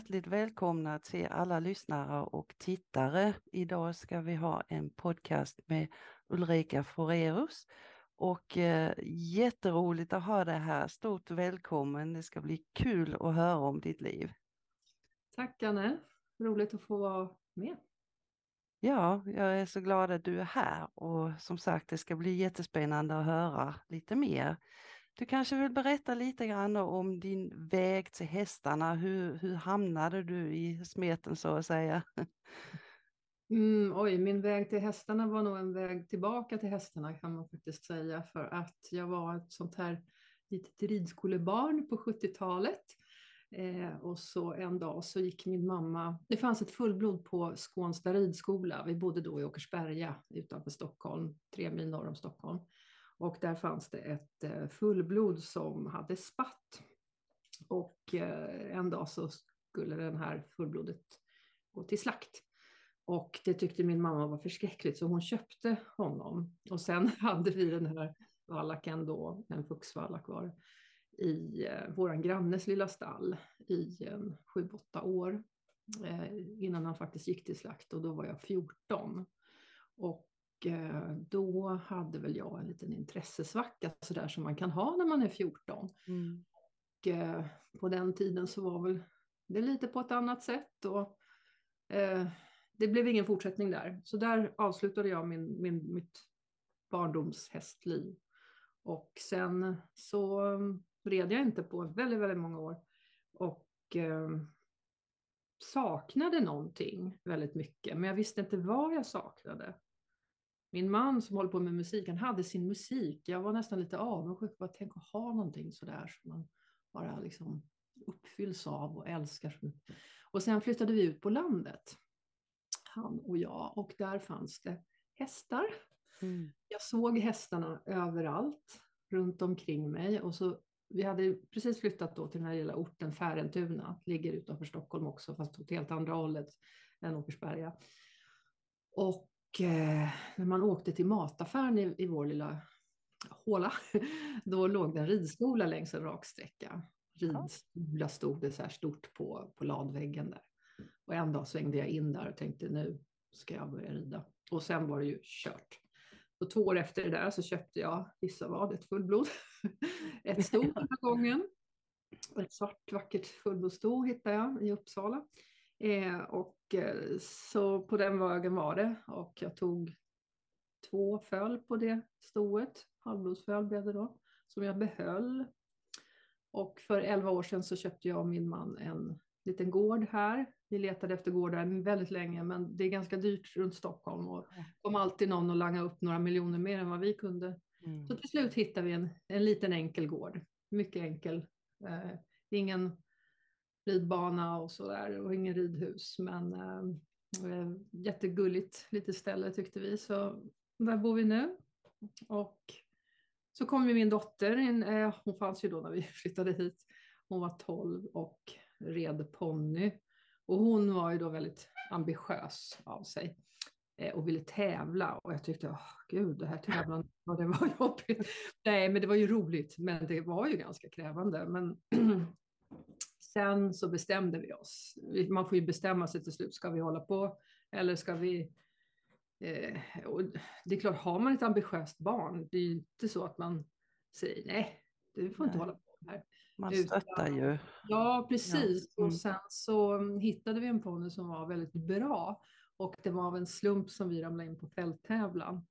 hjärtligt välkomna till alla lyssnare och tittare. Idag ska vi ha en podcast med Ulrika Forerus och eh, jätteroligt att ha dig här. Stort välkommen. Det ska bli kul att höra om ditt liv. Tack Anne, roligt att få vara med. Ja, jag är så glad att du är här och som sagt det ska bli jättespännande att höra lite mer. Du kanske vill berätta lite grann om din väg till hästarna. Hur, hur hamnade du i smeten så att säga? Mm, oj, min väg till hästarna var nog en väg tillbaka till hästarna kan man faktiskt säga. För att jag var ett sånt här litet ridskolebarn på 70-talet. Eh, och så en dag så gick min mamma, det fanns ett fullblod på Skånsta ridskola. Vi bodde då i Åkersberga utanför Stockholm, tre mil norr om Stockholm. Och där fanns det ett eh, fullblod som hade spatt. Och eh, en dag så skulle den här fullblodet gå till slakt. Och det tyckte min mamma var förskräckligt så hon köpte honom. Och sen hade vi den här vallaken då, en fuxvallak var, i eh, våran grannes lilla stall i eh, sju, åtta år. Eh, innan han faktiskt gick till slakt och då var jag 14. Och då hade väl jag en liten intressesvacka sådär som man kan ha när man är 14. Mm. Och eh, på den tiden så var väl det lite på ett annat sätt. Och, eh, det blev ingen fortsättning där. Så där avslutade jag min, min, mitt barndomshästliv. Och sen så red jag inte på väldigt, väldigt många år. Och eh, saknade någonting väldigt mycket. Men jag visste inte vad jag saknade. Min man som håller på med musik, han hade sin musik. Jag var nästan lite avundsjuk att tänk att ha någonting sådär som man bara liksom uppfylls av och älskar. Och sen flyttade vi ut på landet, han och jag, och där fanns det hästar. Mm. Jag såg hästarna överallt runt omkring mig och så vi hade precis flyttat då till den här lilla orten Färentuna, ligger utanför Stockholm också, fast åt helt andra hållet än Åkersberga. Och när man åkte till mataffären i, i vår lilla håla, då låg det en ridskola längs en rak sträcka. Ridskola stod det så här stort på, på ladväggen där. Och en dag svängde jag in där och tänkte nu ska jag börja rida. Och sen var det ju kört. Och två år efter det där så köpte jag, gissa vad, ett fullblod. ett sto den här gången. Ett svart vackert fullblodssto hittade jag i Uppsala. Eh, och eh, så på den vägen var det och jag tog två föl på det stoet, halvblodsföl blev det då, som jag behöll. Och för elva år sedan så köpte jag och min man en liten gård här. Vi letade efter gårdar väldigt länge, men det är ganska dyrt runt Stockholm och kom alltid någon och langa upp några miljoner mer än vad vi kunde. Mm. Så till slut hittade vi en, en liten enkel gård, mycket enkel. Eh, ingen ridbana och sådär och ingen ridhus. Men eh, jättegulligt litet ställe tyckte vi. Så där bor vi nu. Och så kom ju min dotter in. Eh, hon fanns ju då när vi flyttade hit. Hon var 12 och red ponny. Och hon var ju då väldigt ambitiös av sig eh, och ville tävla och jag tyckte, oh, gud, det här tävlandet, det var jobbigt. Nej, men det var ju roligt, men det var ju ganska krävande. Men eh, sen så bestämde vi oss. Man får ju bestämma sig till slut. Ska vi hålla på eller ska vi... Eh, det är klart, har man ett ambitiöst barn, det är ju inte så att man säger nej, du får inte hålla på här. Man stöttar ju. Ja, precis. Ja. Mm. Och sen så hittade vi en ponny som var väldigt bra. Och det var av en slump som vi ramlade in på fälttävlan.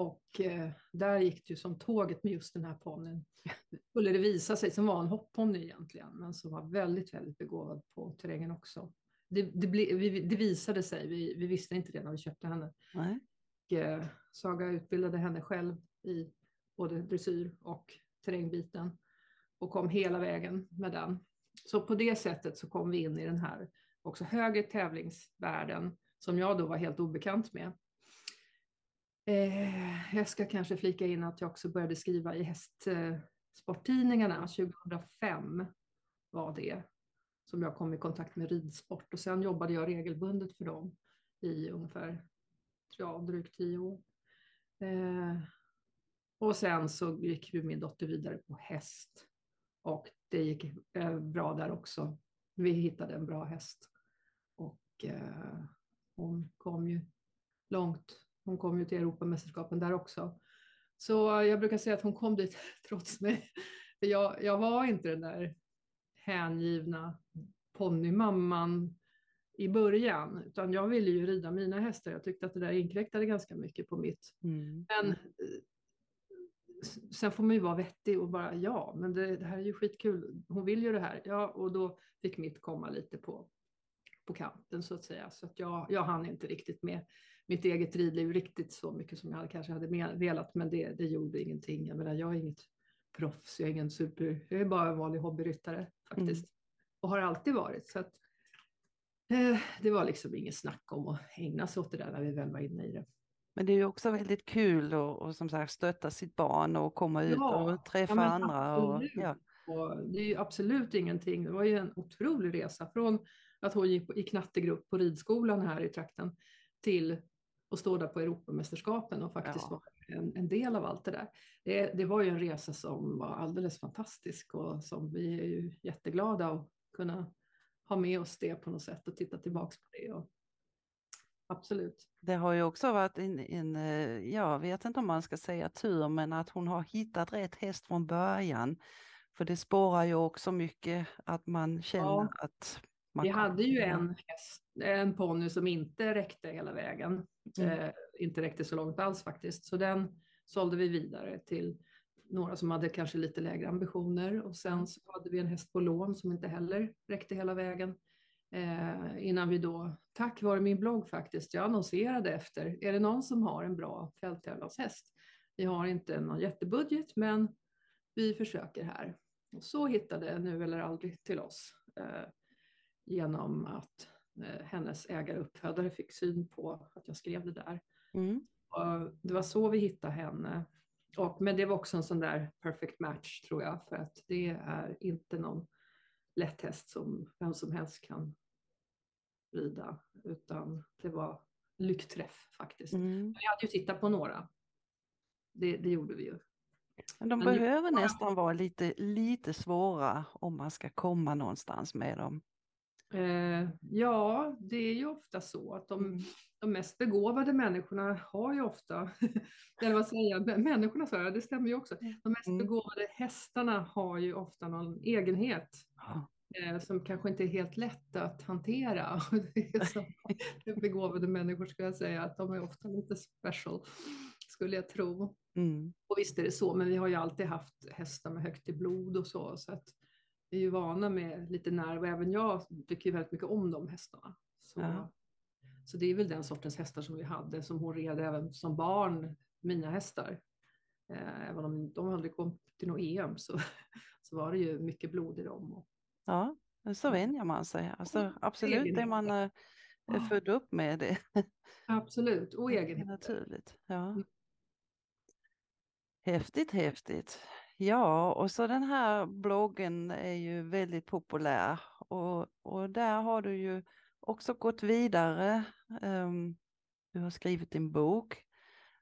Och eh, där gick det ju som tåget med just den här ponnyn. Skulle det visa sig, som var en hoppponny egentligen, men som var väldigt, väldigt begåvad på terrängen också. Det, det, ble, vi, det visade sig, vi, vi, visste inte det när vi köpte henne. Nej. Och, eh, Saga utbildade henne själv i både dressyr och terrängbiten och kom hela vägen med den. Så på det sättet så kom vi in i den här också högre tävlingsvärlden som jag då var helt obekant med. Eh, jag ska kanske flika in att jag också började skriva i hästsporttidningarna 2005 var det som jag kom i kontakt med ridsport och sen jobbade jag regelbundet för dem i ungefär ja, drygt tio år. Eh, och sen så gick min dotter vidare på häst och det gick eh, bra där också. vi hittade en bra häst. Och eh, hon kom ju långt. Hon kom ju till Europamästerskapen där också. Så jag brukar säga att hon kom dit trots mig. Jag, jag var inte den där hängivna ponnymamman i början, utan jag ville ju rida mina hästar. Jag tyckte att det där inkräktade ganska mycket på mitt. Mm. Men eh, sen får man ju vara vettig och bara ja, men det, det, här är ju skitkul. Hon vill ju det här. Ja, och då fick mitt komma lite på, på kanten så att säga. Så att jag, jag hann inte riktigt med mitt eget ridliv riktigt så mycket som jag kanske hade velat, men det, det gjorde ingenting. Jag menar, jag är inget proffs, jag är ingen super, jag är bara en vanlig hobbyryttare faktiskt. Mm. Och har alltid varit. Så att, eh, det var liksom inget snack om att ägna sig åt det där när vi väl var inne i det. Men det är ju också väldigt kul att som sagt stötta sitt barn och komma ut ja, och träffa ja, andra. Och, ja. och det är ju absolut ingenting. Det var ju en otrolig resa från att hon gick i knattegrupp på ridskolan här i trakten till att stå där på Europamästerskapen och faktiskt ja. vara en, en, del av allt det där. Det, det, var ju en resa som var alldeles fantastisk och som vi är ju jätteglada att kunna ha med oss det på något sätt och titta tillbaks på det. Och, absolut. Det har ju också varit en, en, eh, jag vet inte om man ska säga tur, men att hon har hittat rätt häst från början. För det spårar ju också mycket att man känner ja. att man Vi hade ju en häst, en ponny som inte räckte hela vägen. Mm. Eh, inte räckte så långt alls faktiskt. Så den sålde vi vidare till några som hade kanske lite lägre ambitioner. Och sen så hade vi en häst på lån som inte heller räckte hela vägen. Eh, innan vi då, tack vare min blogg faktiskt, jag annonserade efter, är det någon som har en bra fälttävlanshäst? Vi har inte någon jättebudget, men vi försöker här. Och så hittade Nu eller aldrig till oss eh, genom att eh, hennes ägare uppfödare fick syn på att jag skrev det där. Mm. Och det var så vi hittade henne. Och, men det var också en sån där perfect match tror jag, för att det är inte någon lätt häst som vem som helst kan rida, utan det var lyckträff faktiskt. Mm. Jag hade ju tittat på några. Det, det gjorde vi ju. Men de Men behöver det... nästan vara lite, lite svåra om man ska komma någonstans med dem. Eh, ja, det är ju ofta så att de, mm. de mest begåvade människorna har ju ofta, eller vad säger jag, människorna sa jag, det stämmer ju också. De mest mm. begåvade hästarna har ju ofta någon egenhet eh, som kanske inte är helt lätt att hantera. det är så, begåvade människor skulle jag säga att de är ofta lite special, skulle jag tro. Mm. Och visst är det så, men vi har ju alltid haft hästar med högt i blod och så, så att är ju vana med lite nerv och även jag tycker väldigt mycket om de hästarna. Så, ja. så det är väl den sortens hästar som vi hade som hon red även som barn, mina hästar. Eh, även om de aldrig kom till något EM så, så var det ju mycket blod i dem. Och, ja, så vänjer man sig. Alltså, absolut, det man är född upp med det. Absolut, och egenhet. Naturligt, ja. Mm. Häftigt, häftigt. Ja, och så den här bloggen är ju väldigt populär och, och där har du ju också gått vidare. Um, du har skrivit en bok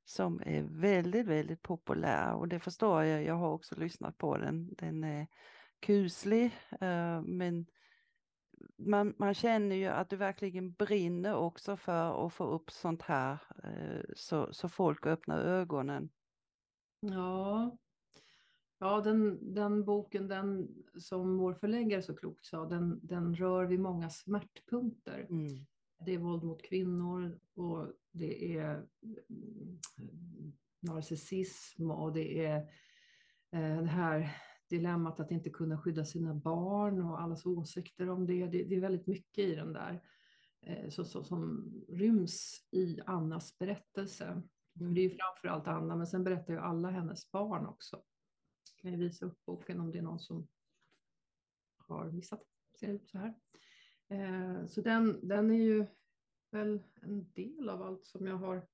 som är väldigt, väldigt populär och det förstår jag. Jag har också lyssnat på den. Den är kuslig, uh, men man, man känner ju att du verkligen brinner också för att få upp sånt här uh, så, så folk öppnar ögonen. Ja, Ja, den, den boken, den som vår förläggare så klokt sa, den, den rör vid många smärtpunkter. Mm. Det är våld mot kvinnor och det är mm, narcissism och det är eh, det här dilemmat att inte kunna skydda sina barn och allas åsikter om det. Det, det är väldigt mycket i den där eh, så, så, som ryms i Annas berättelse. Mm. Det är ju framförallt Anna, men sen berättar ju alla hennes barn också kan jag visa upp boken om det är någon som har missat. Ser ut så här. Eh, så den, den är ju väl en del av allt som jag har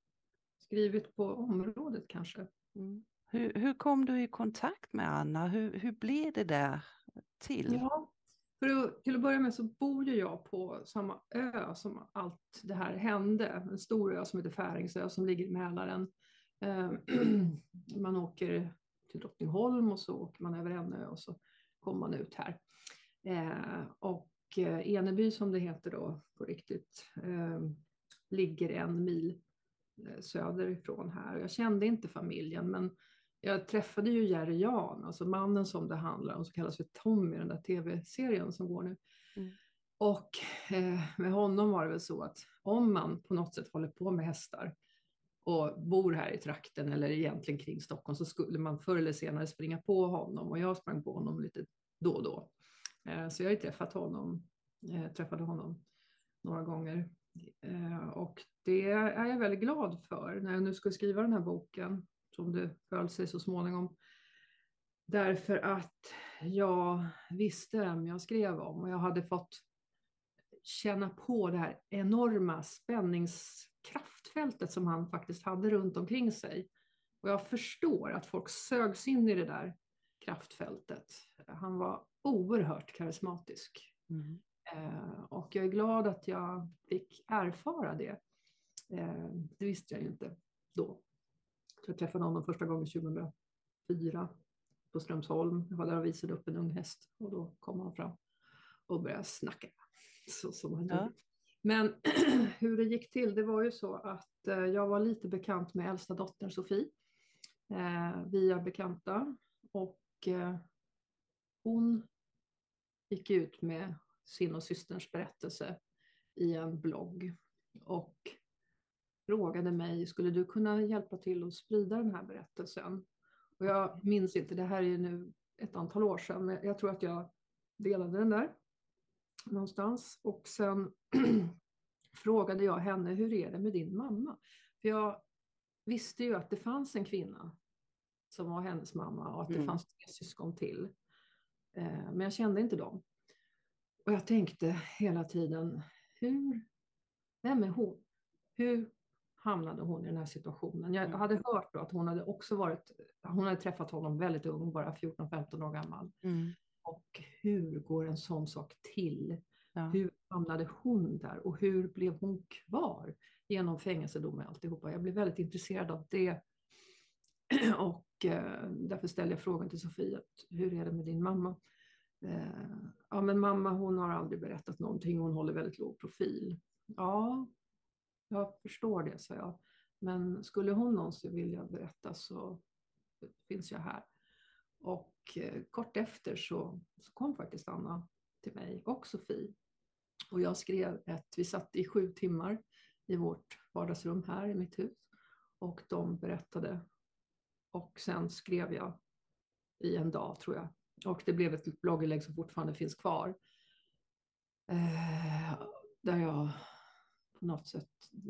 skrivit på området kanske. Mm. Hur, hur kom du i kontakt med Anna? Hur, hur blev det där till? Ja, för att, till att börja med så bor ju jag på samma ö som allt det här hände. En stor ö som heter Färingsö som ligger i Mälaren. Eh, man åker till Drottningholm och så åker man över en ö och så kommer man ut här. Eh, och eh, Eneby som det heter då på riktigt eh, ligger en mil eh, söderifrån här. Jag kände inte familjen men jag träffade ju Jerry Jan, alltså mannen som det handlar om, som kallas för Tommy, den där tv-serien som går nu. Mm. Och eh, med honom var det väl så att om man på något sätt håller på med hästar och bor här i trakten eller egentligen kring Stockholm så skulle man förr eller senare springa på honom och jag sprang på honom lite då och då. Eh, så jag har ju träffat honom, eh, träffade honom några gånger eh, och det är jag väldigt glad för när jag nu ska skriva den här boken som det föll sig så småningom. Därför att jag visste vem jag skrev om och jag hade fått känna på det här enorma spännings spänningskraftfältet som han faktiskt hade runt omkring sig. Och jag förstår att folk sögs in i det där kraftfältet. Han var oerhört karismatisk. Mm. Eh, och jag är glad att jag fick erfara det. Eh, det visste jag ju inte då. Jag träffade honom första gången 2004 på Strömsholm. Jag var där och visade upp en ung häst och då kom han fram och började snacka. Så som han ja. Men hur det gick till, det var ju så att eh, jag var lite bekant med äldsta dottern Sofie. Eh, via bekanta och eh, hon gick ut med sin och systerns berättelse i en blogg och frågade mig, skulle du kunna hjälpa till att sprida den här berättelsen? Och jag minns inte, det här är nu ett antal år sedan, men jag tror att jag delade den där någonstans. Och sen frågade jag henne, hur är det med din mamma? För jag visste ju att det fanns en kvinna som var hennes mamma och att det mm. fanns tre syskon till. Eh, men jag kände inte dem. Och jag tänkte hela tiden, hur, vem är hon? Hur hamnade hon i den här situationen? Jag mm. hade hört att hon hade också varit, hon hade träffat honom väldigt ung, bara 14-15 år gammal. Mm. Och hur går en sån sak till? Ja. Hur hamnade hon där och hur blev hon kvar genom fängelsedom och alltihopa? Jag blev väldigt intresserad av det. Och eh, därför ställde jag frågan till Sofie, hur är det med din mamma? Eh, ja, men mamma hon har aldrig berättat någonting, hon håller väldigt låg profil. Ja, jag förstår det, sa jag. Men skulle hon någonsin vilja berätta så finns jag här. Och eh, kort efter så, så kom faktiskt Anna till mig och Sofie. Och jag skrev ett, vi satt i sju timmar i vårt vardagsrum här i mitt hus. Och de berättade. Och sen skrev jag i en dag tror jag. Och det blev ett blogginlägg som fortfarande finns kvar. Eh, där jag något sätt,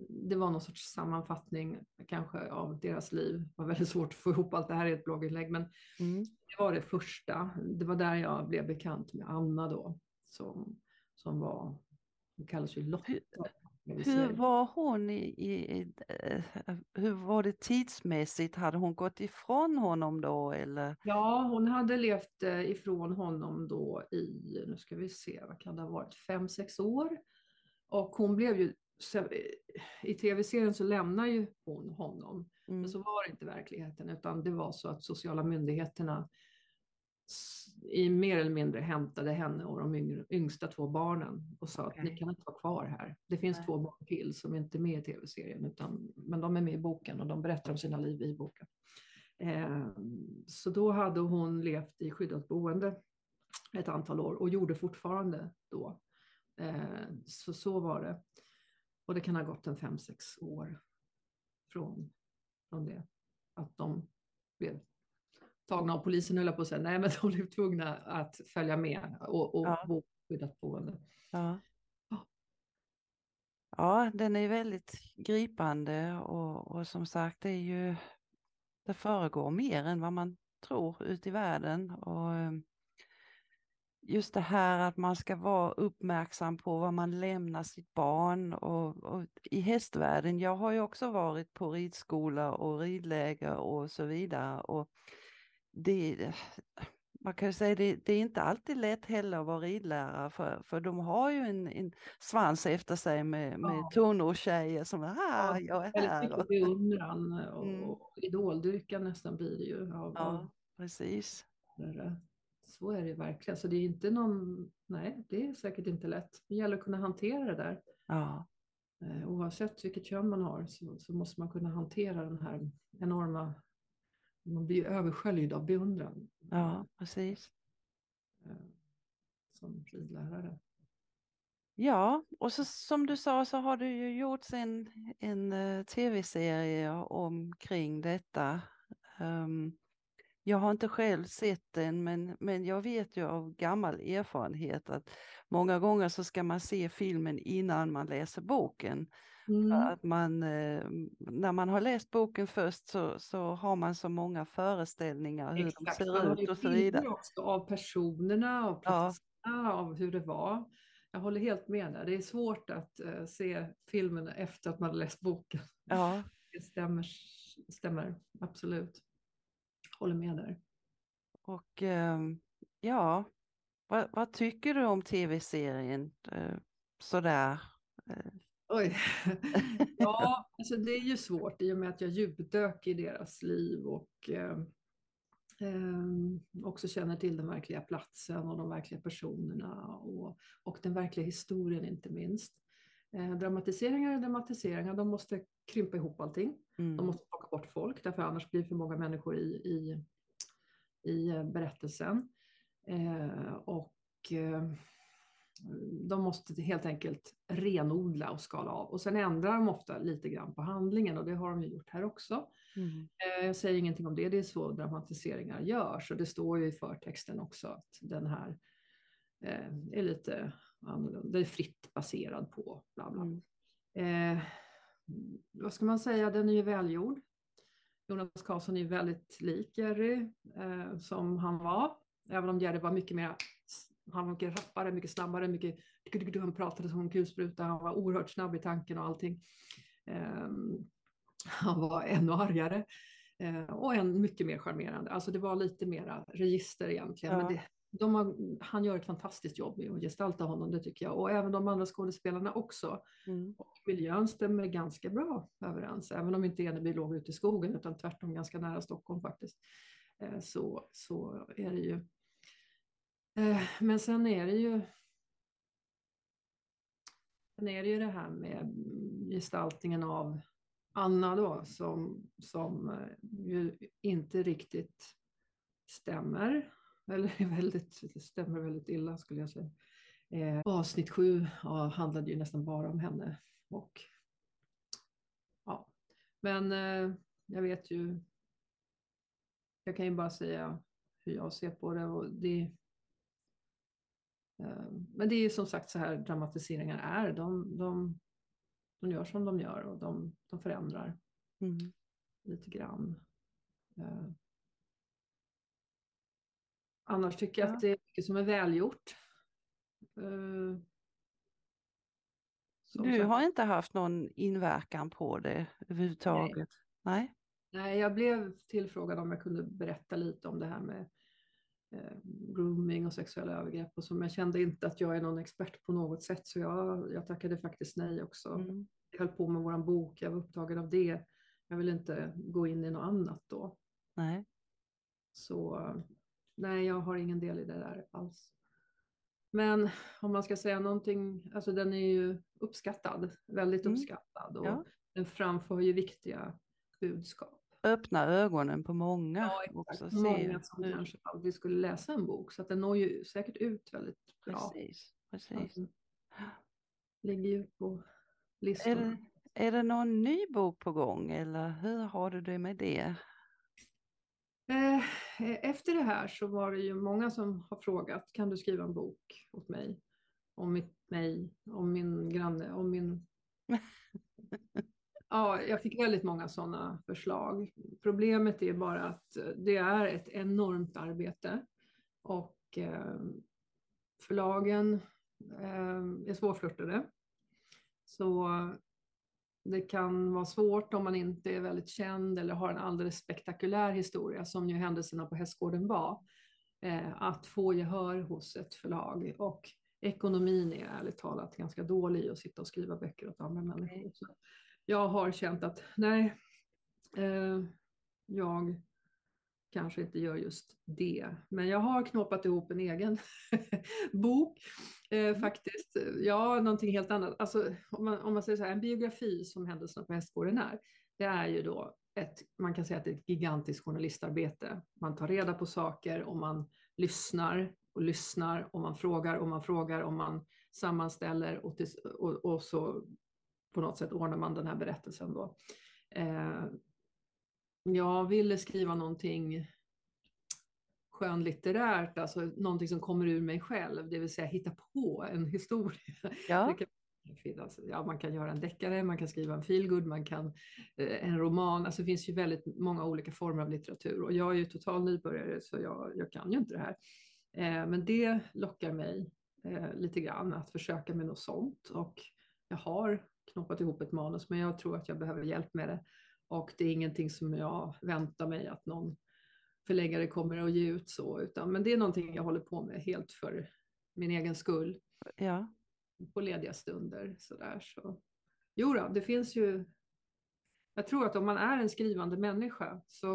det var någon sorts sammanfattning kanske av deras liv. Det var väldigt svårt att få ihop allt det här i ett blogginlägg, men mm. det var det första. Det var där jag blev bekant med Anna då, som, som var, hon kallas ju Lotta. Hur var hon i, i, i, eh, hur var det tidsmässigt? Hade hon gått ifrån honom då eller? Ja, hon hade levt eh, ifrån honom då i, nu ska vi se, vad kan det ha varit, fem, sex år. Och hon blev ju i tv-serien så lämnar ju hon honom. Mm. Men så var det inte verkligheten, utan det var så att sociala myndigheterna i mer eller mindre hämtade henne och de yngre, yngsta två barnen och sa okay. att ni kan inte vara kvar här. Det finns Nej. två barn till som inte är med i tv-serien, utan, men de är med i boken och de berättar om sina liv i boken. Eh, så då hade hon levt i skyddat boende ett antal år och gjorde fortfarande då. Eh, så så var det. Och det kan ha gått en fem, sex år från, från det. Att de blev tagna av polisen, höll jag på att säga. Nej, men de blev tvungna att följa med och, och ja. bo skyddat boende. Ja. ja. Ja, den är väldigt gripande och, och som sagt, det är ju det föregår mer än vad man tror ute i världen. Och ehm, just det här att man ska vara uppmärksam på vad man lämnar sitt barn och, och, i hästvärlden. Jag har ju också varit på ridskola och ridläger och så vidare och det, man kan ju säga det, det är inte alltid lätt heller att vara ridlärare för, för de har ju en, en svans efter sig med, med ja. tonårstjejer som ah, ja, jag är här. Väldigt mycket beundran och, mm. och idoldyrkan nästan blir det ju. Av, ja, precis. Så är det verkligen. Så det är inte någon, nej, det är säkert inte lätt. Det gäller att kunna hantera det där. Ja, Eh, Oavsett vilket kön man har så, så måste man kunna hantera den här enorma, man blir översköljd av beundran ja precis. eh, som ridlärare. Ja, och så som du sa så har du ju gjort en, en eh, tv-serie omkring detta. Ehm, jag har inte själv sett den men, men jag vet ju av gammal erfarenhet att många gånger så ska man se filmen innan man läser boken. Mm. Att man, eh, när man har läst boken först så, så har man så många föreställningar hur Exakt, de ser ut och så vidare. också av personerna, av Ja. platserna, av hur det var. Jag håller helt med där. Det är svårt att eh, se filmen efter att man har läst boken. Ja, Det stämmer, stämmer absolut. Håller med där. och ehm, ja, vad, vad tycker du om tv-serien? Eh, sådär. Eh, Oj. Ja, alltså det är ju svårt i och med att jag djupdök i deras liv och eh, eh, också känner till den verkliga platsen och de verkliga personerna och, och den verkliga historien inte minst. Eh, dramatiseringar är dramatiseringar, de måste krympa ihop allting. De mm, måste plocka bort folk, därför annars blir det för många människor i, i, i eh, berättelsen. Eh, och eh, de måste helt enkelt renodla och skala av. Och sen ändrar de ofta lite grann på handlingen och det har de ju gjort här också. mm, Eh, Jag säger ingenting om det, det är så dramatiseringar görs och det står ju i förtexten också att den här är lite annorlunda, det är fritt baserad på bla bla. mm, Eh, vad ska man säga, den är ju välgjord. Jonas Karlsson är väldigt lik Jerry eh, som han var. Även om Jerry var mycket mer, han var mycket rappare, mycket snabbare, mycket, han pratade som en kulspruta, han var oerhört snabb i tanken och allting. Eh, han var ännu argare eh, och en mycket mer charmerande. Alltså det var lite mera register egentligen. Ja. Men det, de har, han gör ett fantastiskt jobb med att gestalta honom, det tycker jag. Och även de andra skådespelarna också. mm, Och miljön stämmer ganska bra överens, även om inte Eneby låg ute i skogen utan tvärtom ganska nära Stockholm faktiskt. Eh, Så, så är det ju. Eh, Men sen är det ju Sen är det ju det här med gestaltningen av Anna då som, som eh, ju inte riktigt stämmer. Eller väldigt, stämmer väldigt illa skulle jag säga. Eh, avsnitt sju ja, handlade ju nästan bara om henne. Och, ja. Men eh, jag vet ju, jag kan ju bara säga hur jag ser på det. Och det eh, men det är ju som sagt så här dramatiseringar är. De, de, de gör som de gör och de, de förändrar mm. lite grann. Annars tycker jag Ja. att det är mycket som är välgjort. Som Du har inte haft någon inverkan på det överhuvudtaget? Nej. Nej, jag blev tillfrågad om jag kunde berätta lite om det här med eh, grooming och sexuella övergrepp och som jag kände inte att jag är någon expert på något sätt så jag, jag tackade faktiskt nej också. Mm. Jag höll på med våran bok, jag var upptagen av det. Jag vill inte gå in i något annat då. Nej. Så nej, jag har ingen del i det där alls. Men om man ska säga någonting, alltså den är ju uppskattad, väldigt Mm. uppskattad och Ja. den framför ju viktiga budskap. Öppna ögonen på många. Ja, också exakt. se Många som hur- kanske aldrig skulle läsa en bok, så att den når ju säkert ut väldigt bra. Precis, precis. Ligger ju på Är listorna. det, är det någon ny bok på gång eller hur har du det med det? Eh, Efter det här så var det ju många som har frågat, kan du skriva en bok åt mig? Om mitt, mig, om min granne, om min... Ja, jag fick väldigt många sådana förslag. Problemet är bara att det är ett enormt arbete och eh, förlagen eh, är svårflörtade. Så det kan vara svårt om man inte är väldigt känd eller har en alldeles spektakulär historia som ju händelserna på Hästgården var. Eh, att få gehör hos ett förlag och ekonomin är ärligt talat ganska dålig att sitta och skriva böcker åt andra människor. Så jag har känt att nej, eh, jag kanske inte gör just det. Men jag har knåpat ihop en egen bok eh, faktiskt. Ja, någonting helt annat. Alltså, om, man, om man säger så här, en biografi som Händelserna på hästgården är, det är ju då ett, man kan säga att det är ett gigantiskt journalistarbete. Man tar reda på saker och man lyssnar och lyssnar och man frågar och man frågar och man sammanställer och, till, och, och så på något sätt ordnar man den här berättelsen då. Eh, jag ville skriva någonting skönlitterärt, alltså någonting som kommer ur mig själv, det vill säga hitta på en historia. Ja. finnas, ja, man kan göra en deckare, man kan skriva en feelgood, man kan eh, en roman. Alltså det finns ju väldigt många olika former av litteratur och jag är ju total nybörjare så jag, jag kan ju inte det här. Eh, men det lockar mig eh, lite grann att försöka med något sånt och jag har knoppat ihop ett manus men jag tror att jag behöver hjälp med det och det är ingenting som jag väntar mig att någon förläggare kommer att ge ut så, utan men det är någonting jag håller på med helt för min egen skull. Ja. På lediga stunder sådär. Så. Jo då, det finns ju. Jag tror att om man är en skrivande människa så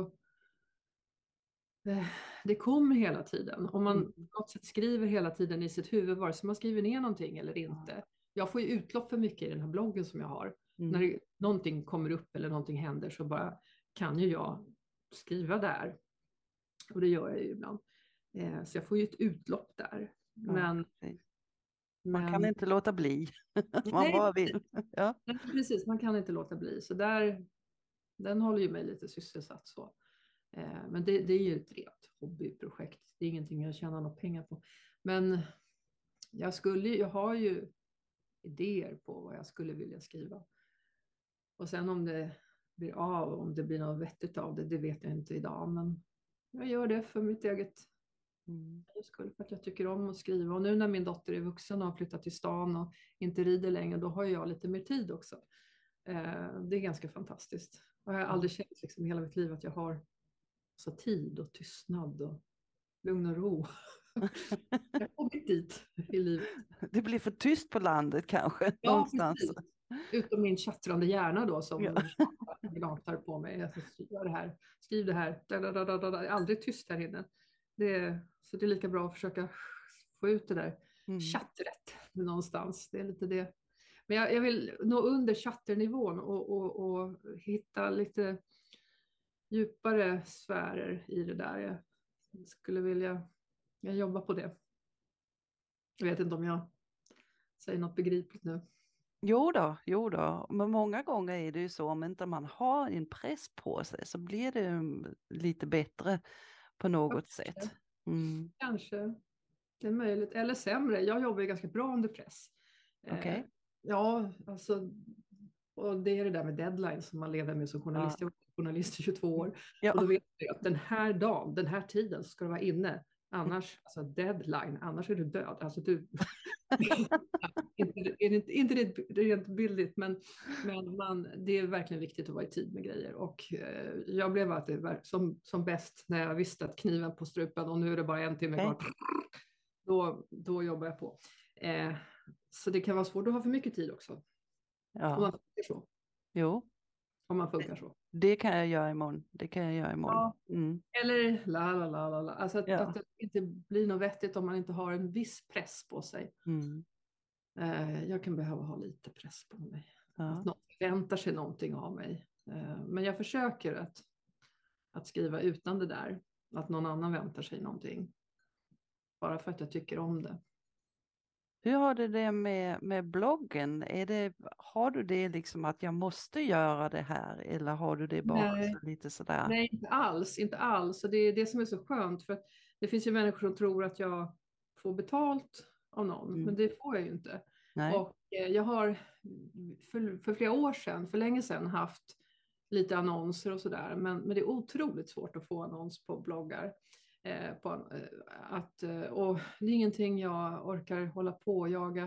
eh, det kommer hela tiden. Om man mm. något sätt skriver hela tiden i sitt huvud, vare sig man skriver ner någonting eller inte. Jag får ju utlopp för mycket i den här bloggen som jag har. Mm. När någonting kommer upp eller någonting händer så bara kan ju jag skriva där. Och det gör jag ju ibland. Eh, så jag får ju ett utlopp där. Ja, men, man men, kan inte låta bli. man nej, bara vill. Ja. Precis, man kan inte låta bli. Så där, den håller ju mig lite sysselsatt. Så. Eh, men det, det är ju ett rent hobbyprojekt. Det är ingenting jag tjänar några pengar på. Men jag, skulle, jag har ju idéer på vad jag skulle vilja skriva. Och sen om det blir av, om det blir något vettigt av det, det vet jag inte idag. Men jag gör det för mitt eget mm. skull, för att jag tycker om att skriva. Och nu när min dotter är vuxen och har flyttat till stan och inte rider längre, då har jag lite mer tid också. Eh, det är ganska fantastiskt. Och jag har aldrig känt liksom hela mitt liv att jag har så tid och tystnad och lugn och ro. jag har kommit dit i livet. Det blir för tyst på landet kanske? Ja, någonstans. Precis. Utom min tjattrande hjärna då som ja. gnatar på mig. Jag gör det här, skriv det här. Da, da, da, da, da. Aldrig tyst här inne. Det, så det är lika bra att försöka få ut det där mm. chattret någonstans. Det är lite det. Men jag, jag vill nå under chatternivån och, och, och hitta lite djupare sfärer i det där. Jag skulle vilja jag jobbar på det. Jag vet inte om jag säger något begripligt nu. Jo då, jo då, men många gånger är det ju så om inte man har en press på sig så blir det mm, lite bättre på något Kanske. sätt. Mm. Kanske, det är möjligt, eller sämre. Jag jobbar ju ganska bra under press. Okay. Eh, ja, alltså, och det är det där med deadline som man lever med som journalist. Ja. Jag var journalist i 22 år. Ja. Och då vet jag att den här dagen, den här tiden ska det vara inne. Annars, alltså deadline, annars är du död. Alltså du, inte, inte, inte rent bildligt, men, men man, det är verkligen viktigt att vara i tid med grejer. Och eh, jag blev att det som, som bäst när jag visste att kniven på strupen och nu är det bara en timme kvar. Då, då jobbar jag på. Eh, så det kan vara svårt att ha för mycket tid också. Ja. Om man så. Jo. Om man funkar så. Det kan jag göra imorgon. Det kan jag göra imorgon. Ja. Mm. Eller la la la la la. Alltså att, ja. att, det inte blir något vettigt om man inte har en viss press på sig. Mm. Eh, jag kan behöva ha lite press på mig. Ja. Att någon väntar sig någonting av mig. Eh, men jag försöker att, att skriva utan det där. Att någon annan väntar sig någonting. Bara för att jag tycker om det. Hur har du det med, med bloggen? Är det, har du det liksom att jag måste göra det här eller har du det bara Nej. Så lite sådär? Nej, inte alls, inte alls. Och det är det som är så skönt för det finns ju människor som tror att jag får betalt av någon, mm. men det får jag ju inte. Nej. Och eh, jag har för, för flera år sedan, för länge sedan, haft lite annonser och sådär, men, men det är otroligt svårt att få annons på bloggar. Eh, på, eh, att, eh, och det är ingenting jag orkar hålla på och jaga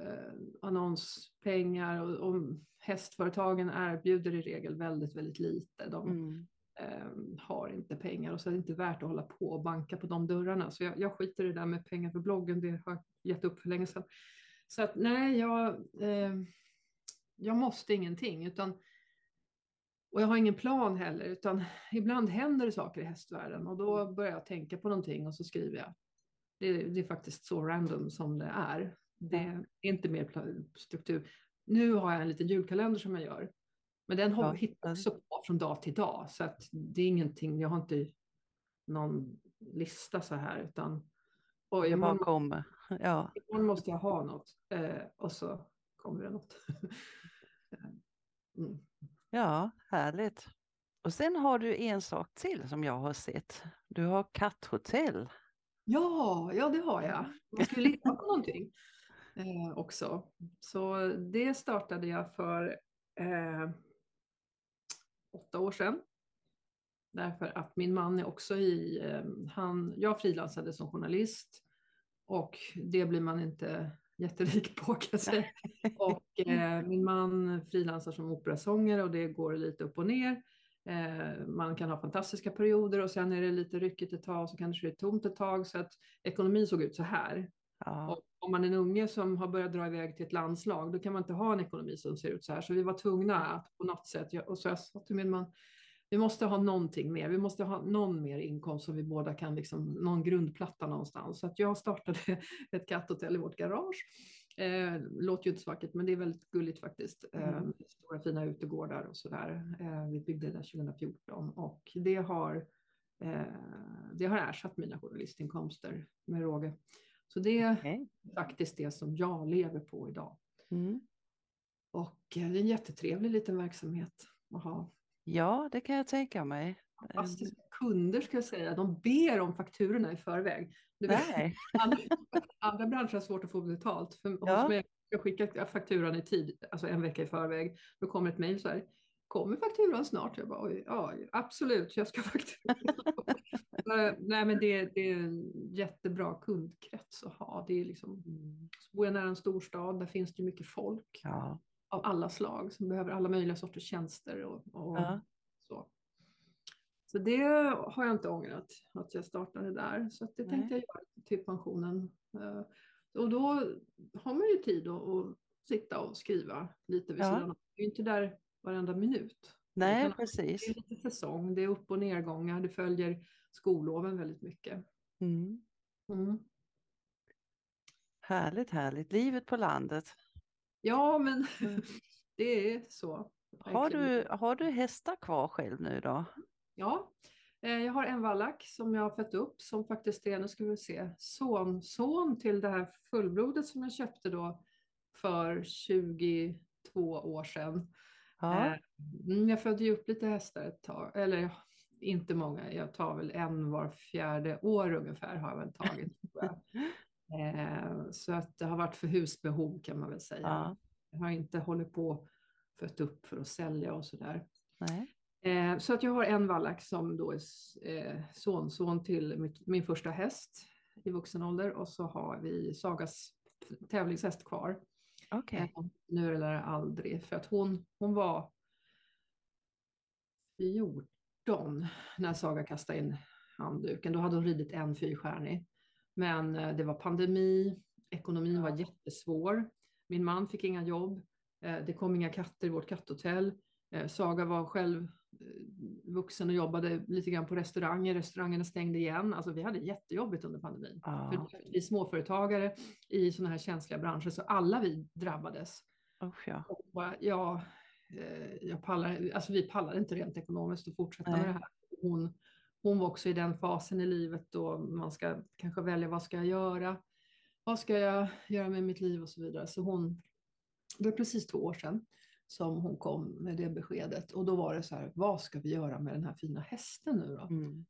eh, annonspengar och, och hästföretagen erbjuder i regel väldigt, väldigt lite. De mm. eh, har inte pengar och så är det inte värt att hålla på och banka på de dörrarna. Så jag, jag skiter i det där med pengar för bloggen, det har jag gett upp för länge sedan. Så att nej, jag, eh, jag måste ingenting utan Och jag har ingen plan heller, utan ibland händer det saker i hästvärlden och då börjar jag tänka på någonting och så skriver jag. Det, det är faktiskt så random som det är. Det är inte mer struktur. Nu har jag en liten julkalender som jag gör. Men den ja. hittar också på från dag till dag. Så att det är ingenting, jag har inte någon lista så här utan och jag bara kommer. Ja. Imorgon måste jag ha något eh, och så kommer det något. mm. Ja, härligt. Och sen har du en sak till som jag har sett. Du har katthotell. Ja, ja det har jag. Man skulle leva på någonting eh, också. Så det startade jag för eh, åtta år sedan. Därför att min man är också i, eh, han, jag frilansade som journalist och det blir man inte jätterik på kan säga. Och eh, min man frilansar som operasångare och det går lite upp och ner. Eh, man kan ha fantastiska perioder och sen är det lite ryckigt ett tag så kanske det är tomt ett tag så att ekonomin såg ut så här. Ja. Och om man är en unge som har börjat dra iväg till ett landslag då kan man inte ha en ekonomi som ser ut så här. Så vi var tvungna att på något sätt, och så jag sa till min man, vi måste ha någonting mer. Vi måste ha någon mer inkomst som vi båda kan, liksom, någon grundplatta någonstans. Så att jag startade ett katthotell i vårt garage. Eh, låter ju inte så vackert, men det är väldigt gulligt faktiskt. Eh, mm. Stora fina utegårdar och sådär. Eh, vi byggde det 2014 och det har, eh, det har ersatt mina journalistinkomster med råge. Så det är okay. faktiskt det som jag lever på idag. Mm. Och eh, det är en jättetrevlig liten verksamhet att ha. Ja, det kan jag tänka mig. Fantastiska kunder ska jag säga. De ber om fakturorna i förväg. Nej. Andra, andra branscher har svårt att få betalt. För ja. hos mig, jag skickar fakturan i tid, alltså en vecka i förväg. Då kommer ett mejl så här. Kommer fakturan snart? Jag bara, ja absolut, jag ska fakturera. Nej men det, det, är en jättebra kundkrets att ha. Det är liksom, så bor jag nära en storstad, där finns det mycket folk. Ja av alla slag som behöver alla möjliga sorters tjänster och, och ja. så. Så det har jag inte ångrat att jag startade där. Så det tänkte jag göra till pensionen. Eh, och då har man ju tid att, att sitta och skriva lite vid ja. sidan av. Det är inte där varenda minut. Nej, precis. Det är lite säsong, det är upp och nedgångar, det följer skolloven väldigt mycket. Mm. Mm. Härligt, härligt. Livet på landet. Ja, men mm. det är så. Har du, har du hästar kvar själv nu då? Ja, eh, jag har en vallack som jag har fött upp som faktiskt är, nu ska vi se, son, son till det här fullblodet som jag köpte då för 22 år sedan. Ja. Eh, mm, jag födde ju upp lite hästar ett tag, eller inte många, jag tar väl en var fjärde år ungefär har jag väl tagit. Eh, så att det har varit för husbehov kan man väl säga. Ja. Jag har inte hållit på fött upp för att sälja och sådär. Eh, så att jag har en vallack som då är eh, sonson till mitt, min första häst i vuxen ålder och så har vi Sagas tävlingshäst kvar. Okay. Nu eller aldrig, för att hon, hon var 14 när Saga kastade in handduken. Då hade hon ridit en fyrstjärnig. Men eh, det var pandemi, ekonomin var jättesvår. Min man fick inga jobb. Eh, det kom inga katter i vårt katthotell. Eh, Saga var själv vuxen och jobbade lite grann på restauranger. Restaurangerna stängde igen. Alltså vi hade jättejobbigt under pandemin. Ah. För vi småföretagare i sådana här känsliga branscher, så alla vi drabbades. Oh, ja. Och ja, jag pallar, alltså vi pallade inte rent ekonomiskt att fortsätta Nej. med det här. Hon, hon var också i den fasen i livet då man ska kanske välja vad ska jag göra? Vad ska jag göra med mitt liv och så vidare. Så hon, det var precis två år sedan som hon kom med det beskedet och då var det så här, vad ska vi göra med den här fina hästen nu då? Mm.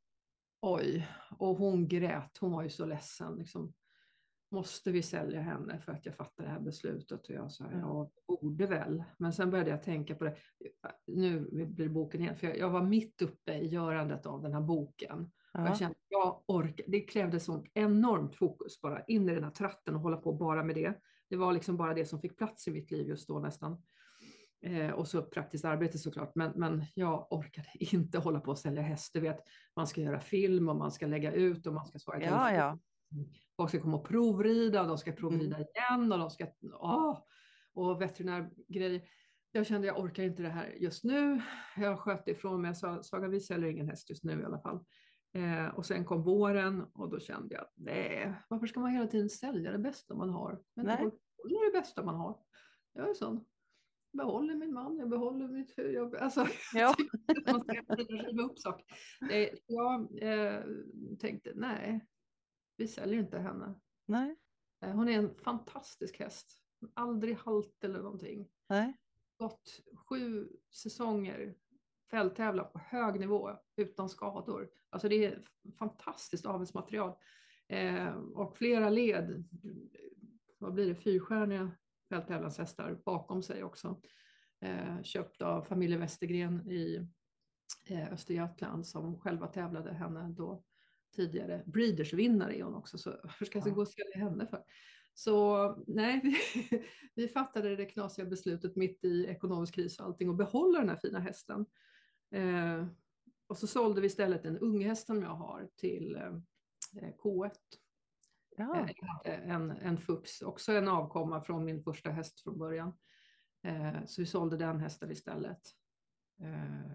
Oj, och hon grät, hon var ju så ledsen. Liksom, måste vi sälja henne för att jag fattar det här beslutet? Och jag sa, mm. ja, borde väl. Men sen började jag tänka på det. Nu blir boken helt, för jag var mitt uppe i görandet av den här boken. Ja. Jag kände, jag orkar, det krävdes sånt enormt fokus bara in i den här tratten och hålla på bara med det. Det var liksom bara det som fick plats i mitt liv just då nästan. Eh, och så praktiskt arbete såklart, men, men jag orkade inte hålla på och sälja häst. Du vet, man ska göra film och man ska lägga ut och man ska svara. Ja, ja. Folk ska komma och provrida och de ska provrida mm. igen och de ska, åh, och veterinärgrejer. jag kände jag orkar inte det här just nu. Jag sköt ifrån mig. Jag sa, Saga vi säljer ingen häst just nu i alla fall. Eh, och sen kom våren och då kände jag, nej, varför ska man hela tiden sälja det bästa man har? Men Nej. behålla det bästa man har. Jag är sån. Jag behåller min man, jag behåller mitt hus. Jag, alltså, Ja. man ska riva upp saker. Eh, Jag eh, tänkte, nej, vi säljer inte henne. Nej, Eh, Hon är en fantastisk häst. Aldrig halt eller någonting. nej, Gått sju säsonger fälttävlar på hög nivå utan skador. Alltså det är fantastiskt avelsmaterial. Eh, och flera led, vad blir det, fyrstjärniga fälttävlanshästar bakom sig också. Eh, köpt av familjen Westergren i eh, Östergötland som själva tävlade henne då tidigare. Breeders-vinnare är hon också, så varför ska jag Ja. gå och sälja henne för? Så nej, vi, vi fattade det knasiga beslutet mitt i ekonomisk kris och allting och behålla den här fina hästen. Eh, och så sålde vi istället en unghäst som jag har till eh, K1. ja, Eh, en, en Fux, också en avkomma från min första häst från början. Eh, så vi sålde den hästen istället. Eh,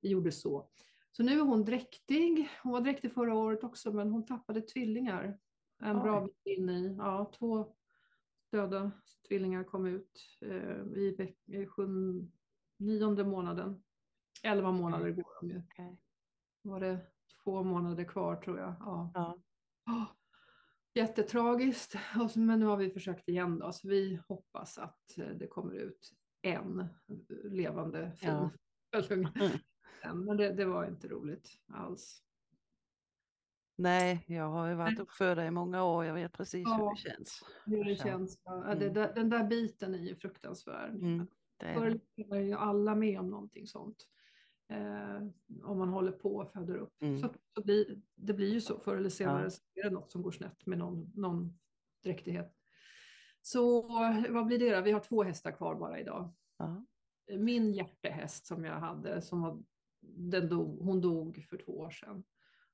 vi gjorde så. Så nu är hon dräktig. Hon var dräktig förra året också, men hon tappade tvillingar. En bra Oj. bit in i, ja, två döda tvillingar kom ut eh, i, veck, i sjun, nionde månaden. Elva månader går de ju. okej. Var det två månader kvar tror jag. Ja. ja, Oh, jättetragiskt, men nu har vi försökt igen då, så vi hoppas att eh, det kommer ut en eh, levande fin Ja. sen. Men det, det var inte roligt alls. Nej, jag har ju varit uppfödare i många år. Jag vet precis hur Ja. det känns. Hur det känns. Ja, det, mm. där- den där biten är ju fruktansvärd. Mm, det är Förr det. är ju alla med om någonting sånt. Eh, om man håller på och föder upp. Mm. Så, så blir, det blir ju så, förr eller senare Ja. så är det något som går snett med någon, någon dräktighet. Så vad blir det då? Vi har två hästar kvar bara idag. Ja, Min hjärtehäst som jag hade, som var, dog, hon dog för två år sedan.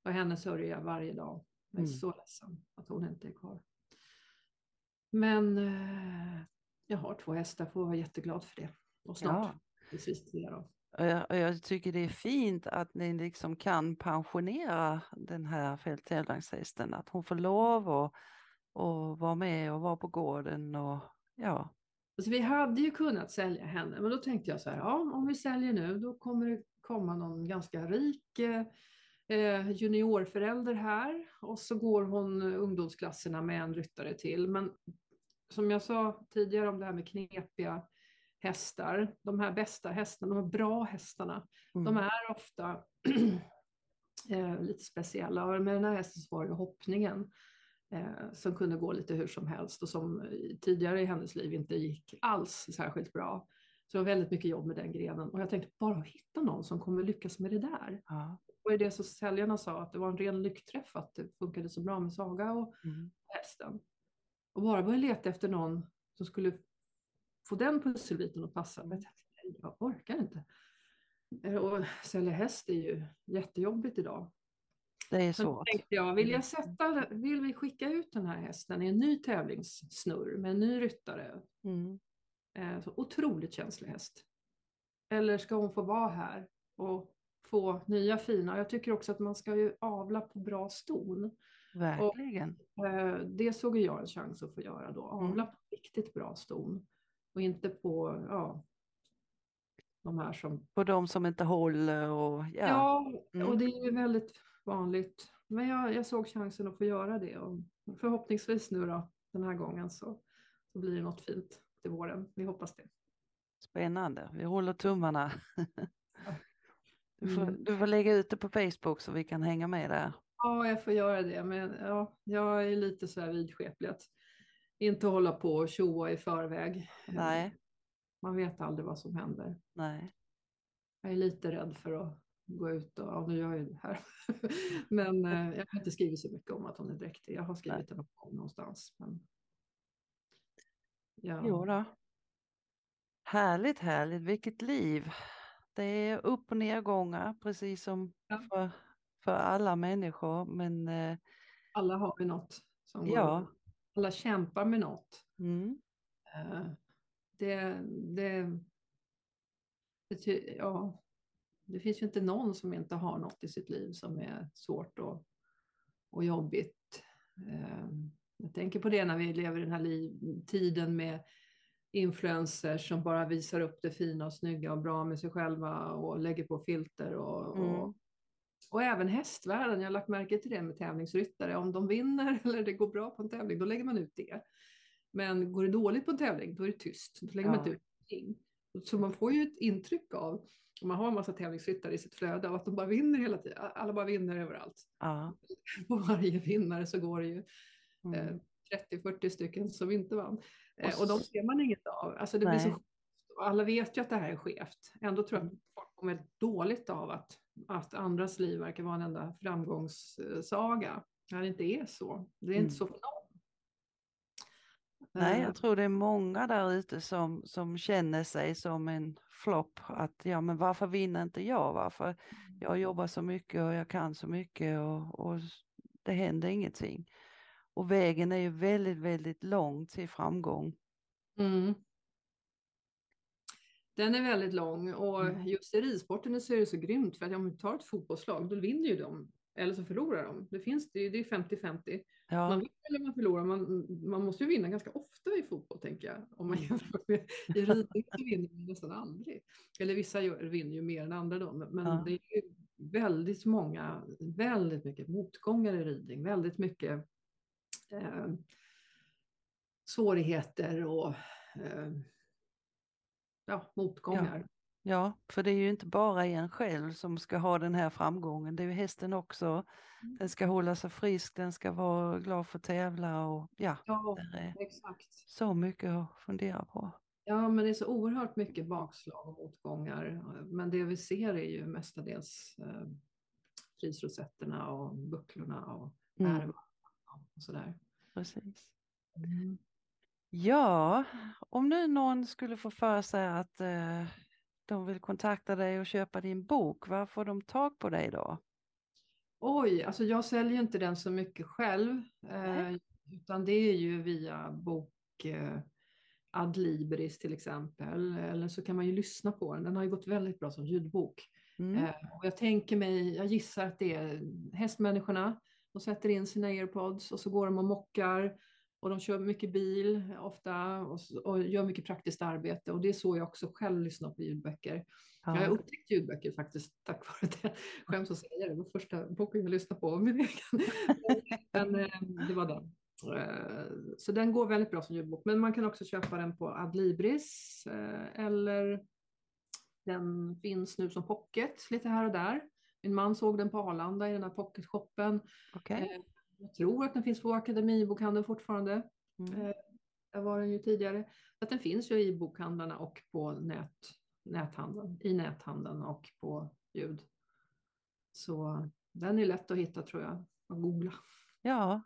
Och henne sörjer jag varje dag. Jag är Mm. så ledsen att hon inte är kvar. Men eh, jag har två hästar, får vara jätteglad för det. Och snart Ja. precis tre då. jag, jag tycker det är fint att ni liksom kan pensionera den här fälttävlangshästen. Att hon får lov att och vara med och vara på gården och ja. Alltså, vi hade ju kunnat sälja henne, men då tänkte jag så här, ja, om vi säljer nu, då kommer det komma någon ganska rik eh, eh, juniorförälder här och så går hon ungdomsklasserna med en ryttare till. Men som jag sa tidigare om det här med knepiga hästar, de här bästa hästarna, de här bra hästarna, Mm. de är ofta eh, lite speciella. Och med den här hästen så var det hoppningen eh, som kunde gå lite hur som helst och som eh, tidigare i hennes liv inte gick alls särskilt bra. Så det var väldigt mycket jobb med den grenen. Och jag tänkte bara hitta någon som kommer lyckas med det där. Ja. Och i det så säljarna sa att det var en ren lyckträff att det funkade så bra med Saga och Mm. hästen. Och bara börja leta efter någon som skulle få den pusselbiten att passa. Men jag tänkte, jag orkar inte. Eh, Och sälja häst är ju jättejobbigt idag. Då svårt. tänkte jag, vill, Mm. jag sätta, vill vi skicka ut den här hästen i en ny tävlingssnurr med en ny ryttare? Mm. Eh, så otroligt känslig häst. Eller ska hon få vara här och få nya fina? Jag tycker också att man ska ju avla på bra ston. Verkligen. Eh, Det såg jag en chans att få göra då. Mm. Avla på riktigt bra ston. Och inte på ja, de här som... På de som inte håller och ja. Ja, Mm. och det är ju väldigt vanligt. Men jag, jag såg chansen att få göra det. Och förhoppningsvis nu då, den här gången så, så blir det något fint till våren. Vi hoppas det. Spännande. Vi håller tummarna. Du får, Mm. du får lägga ut det på Facebook så vi kan hänga med där. Ja, jag får göra det. Men ja, jag är lite så här vidskeplig att inte hålla på och tjoa i förväg. Nej, Man vet aldrig vad som händer. nej. Jag är lite rädd för att gå ut och, ja nu gör jag ju det här. Men eh, jag har inte skrivit så mycket om att hon är dräktig. Jag har skrivit det någonstans. Men... Ja. Jo då. Härligt, härligt. Vilket liv. Det är upp och nedgångar precis som Ja. för, för alla människor. Men eh, Alla har vi något som går Ja. Alla kämpar med något. mm, Eh, det, det, det, ja, det finns ju inte någon som inte har något i sitt liv som är svårt och, och jobbigt. Ehm, jag tänker på det när vi lever i den här liv, tiden med influencers som bara visar upp det fina och snygga och bra med sig själva och lägger på filter och, mm. och, och, även hästvärlden. Jag har lagt märke till det med tävlingsryttare. Om de vinner eller det går bra på en tävling, då lägger man ut det. Men går det dåligt på en tävling, då är det tyst. Då lägger ja. man inte ut någonting. Så man får ju ett intryck av, om man har en massa tävlingsryttare i sitt flöde, av att de bara vinner hela tiden. Alla bara vinner överallt. Ja. På varje vinnare så går det ju mm. 30-40 stycken som inte vann. Och, eh, och de ser man inget av. Alltså det blir så, alla vet ju att det här är skevt. Ändå tror jag att folk mår väldigt dåligt av att, att andras liv verkar vara en enda framgångssaga. När det inte är så. Det är mm. inte så för någon. Nej, jag eh. tror det är många där ute som, som känner sig som en flopp. Att ja, men varför vinner inte jag? Varför? Jag mm. jobbar så mycket och jag kan så mycket och, och det händer ingenting. Och vägen är ju väldigt, väldigt lång till framgång. Mm. Den är väldigt lång och mm. just i ridsporten så är det så grymt för att om du tar ett fotbollslag då vinner ju de eller så förlorar de. Det, finns, det, är 50-50. Ja. Man vinner eller man förlorar. Man, man måste ju vinna ganska ofta i fotboll tänker jag. Om man mm. jämför med i ridning så vinner man nästan aldrig. Eller vissa gör, vinner ju mer än andra då. Men ja. det är väldigt många, väldigt mycket motgångar i ridning. Väldigt mycket eh, svårigheter och eh, ja, motgångar. Ja. Ja, för det är ju inte bara en själv som ska ha den här framgången, det är ju hästen också. Mm. Den ska hålla sig frisk, den ska vara glad för att tävla och ja, ja exakt. så mycket att fundera på. Ja, men det är så oerhört mycket bakslag och motgångar. Men det vi ser är ju mestadels eh, frisrosetterna och bucklorna och mm. och sådär. Precis. Mm. Ja, om nu någon skulle få för sig att eh, de vill kontakta dig och köpa din bok, var får de tag på dig då? Oj, alltså jag säljer inte den så mycket själv, eh, utan det är ju via bok eh, Adlibris till exempel, eller så kan man ju lyssna på den. Den har ju gått väldigt bra som ljudbok. Mm. Eh, och jag tänker mig, jag gissar att det är hästmänniskorna, de sätter in sina airpods och så går de och mockar och de kör mycket bil ofta och, och, gör mycket praktiskt arbete. Och det är så jag också själv lyssnar på ljudböcker. Ja. Jag har upptäckt ljudböcker faktiskt tack vare det. Skäms att säga det, det var första boken jag lyssnade på. Min egen. Men eh, det var den. Eh, så den går väldigt bra som ljudbok. Men man kan också köpa den på Adlibris eh, eller den finns nu som pocket lite här och där. Min man såg den på Arlanda i den här pocketshoppen. Okay. Jag tror att den finns på Akademibokhandeln fortfarande. Mm. Eh, där var den ju tidigare. Att den finns ju i bokhandlarna och på nät, näthandeln, i näthandeln och på ljud. Så den är lätt att hitta tror jag, att googla. Ja,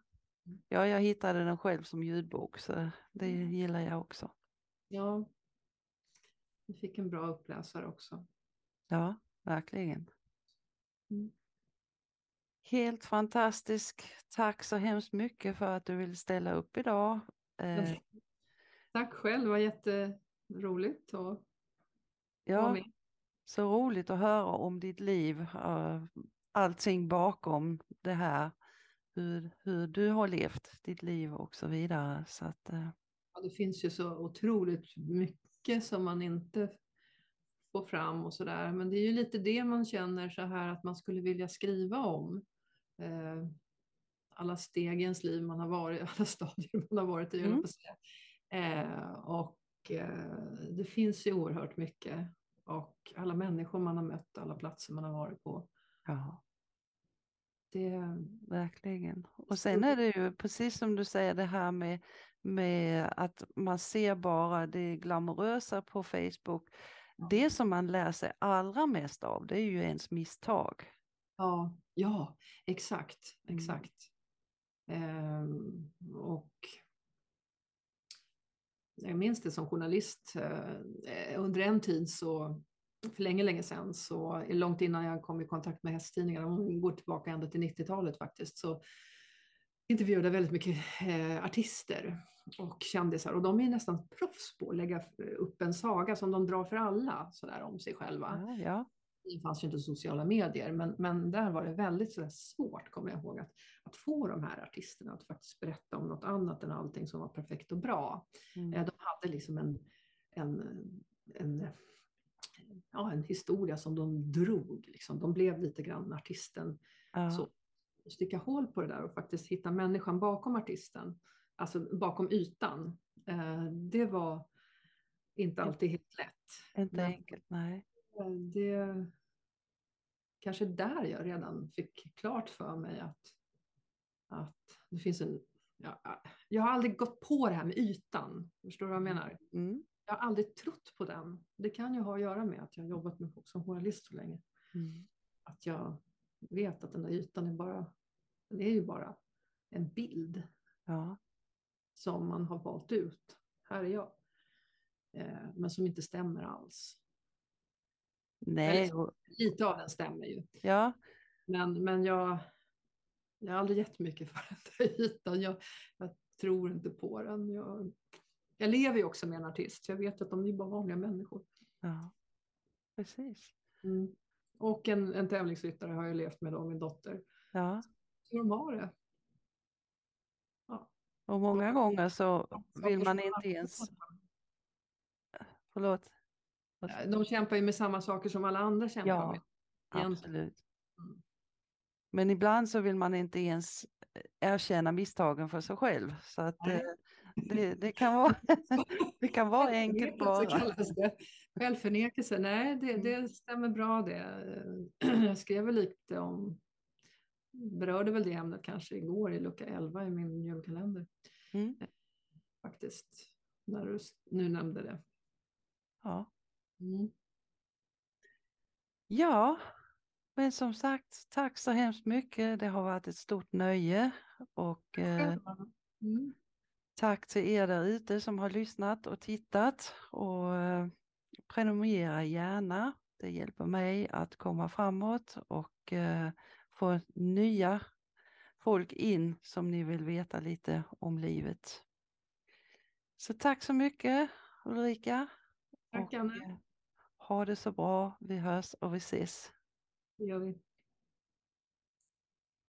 ja jag hittade den själv som ljudbok så det mm. gillar jag också. Ja, vi fick en bra uppläsare också. Ja, verkligen. Mm. Helt fantastisk. Tack så hemskt mycket för att du vill ställa upp idag. Eh, Tack själv, det var jätteroligt att ja, vara med. Så roligt att höra om ditt liv, eh, allting bakom det här, hur, hur du har levt ditt liv och så vidare. Så att, eh, ja, det finns ju så otroligt mycket som man inte får fram och sådär. Men det är ju lite det man känner så här att man skulle vilja skriva om alla steg i ens liv man har varit, alla stadier man har varit i, mm. eh, och eh, det finns ju oerhört mycket och alla människor man har mött, alla platser man har varit på. Ja. Det... Verkligen. Och sen är det ju precis som du säger det här med, med att man ser bara det glamorösa på Facebook. Det som man lär sig allra mest av det är ju ens misstag. Ja, ja exakt, mm. exakt. Mm. och jag minns det som journalist eh, under en tid så för länge, länge sedan, så långt innan jag kom i kontakt med hästtidningar, om vi går tillbaka ända till 90-talet faktiskt, så, intervjuade väldigt mycket eh, artister och kändisar och de är nästan proffs på att lägga upp en saga som de drar för alla sådär om sig själva. Ja, ja. Det fanns ju inte sociala medier, men, men där var det väldigt sådär svårt, kommer jag ihåg, att, att få de här artisterna att faktiskt berätta om något annat än allting som var perfekt och bra. Mm. Eh, De hade liksom en, en, en, ja, en historia som de drog. Liksom. De blev lite grann artisten. Ja. Så sticka hål på det där och faktiskt hitta människan bakom artisten, alltså bakom ytan. Eh, det var inte alltid helt lätt. Inte Men- enkelt, nej. Det kanske där jag redan fick klart för mig att, att det finns en... Ja, jag har aldrig gått på det här med ytan. Förstår du vad jag menar? Mm. Jag har aldrig trott på den. Det kan ju ha att göra med att jag har jobbat med som journalist så länge. Mm. Att jag vet att den där ytan är bara, det är ju bara en bild Ja. som man har valt ut. Här är jag. Eh, men som inte stämmer alls. Nej, och, Lite av den stämmer ju. ja. Men, men jag, jag har aldrig jättemycket för den där ytan. Jag, jag tror inte på den. Jag, jag lever ju också med en artist. Jag vet att de är bara vanliga människor. ja. Precis. Mm. Och en, en tävlingsryttare har jag levt med då, min dotter. Ja. Hur de har det. Och många gånger så vill man inte ens... Förlåt. De kämpar ju med samma saker som alla andra kämpar Ja, med. egentligen. absolut. Mm. Men ibland så vill man inte ens erkänna misstagen för sig själv. Så att eh, det, det, kan vara, det kan vara enkelt bara. Självförnekelse, nej det, Mm. det stämmer bra det. Jag skrev väl lite om, berörde väl det ämnet kanske igår i lucka 11 i min julkalender. Mm. Faktiskt, när du nu nämnde det. Ja. Mm. ja, men som sagt, tack så hemskt mycket. Det har varit ett stort nöje. Och eh, Mm. tack till er där ute som har lyssnat och tittat. Och eh, prenumerera gärna. Det hjälper mig att komma framåt och eh, få nya folk in som ni vill veta lite om livet. Så tack så mycket Ulrika. Tack Anne, eh, ha det så bra. Vi hörs och vi ses. det gör vi.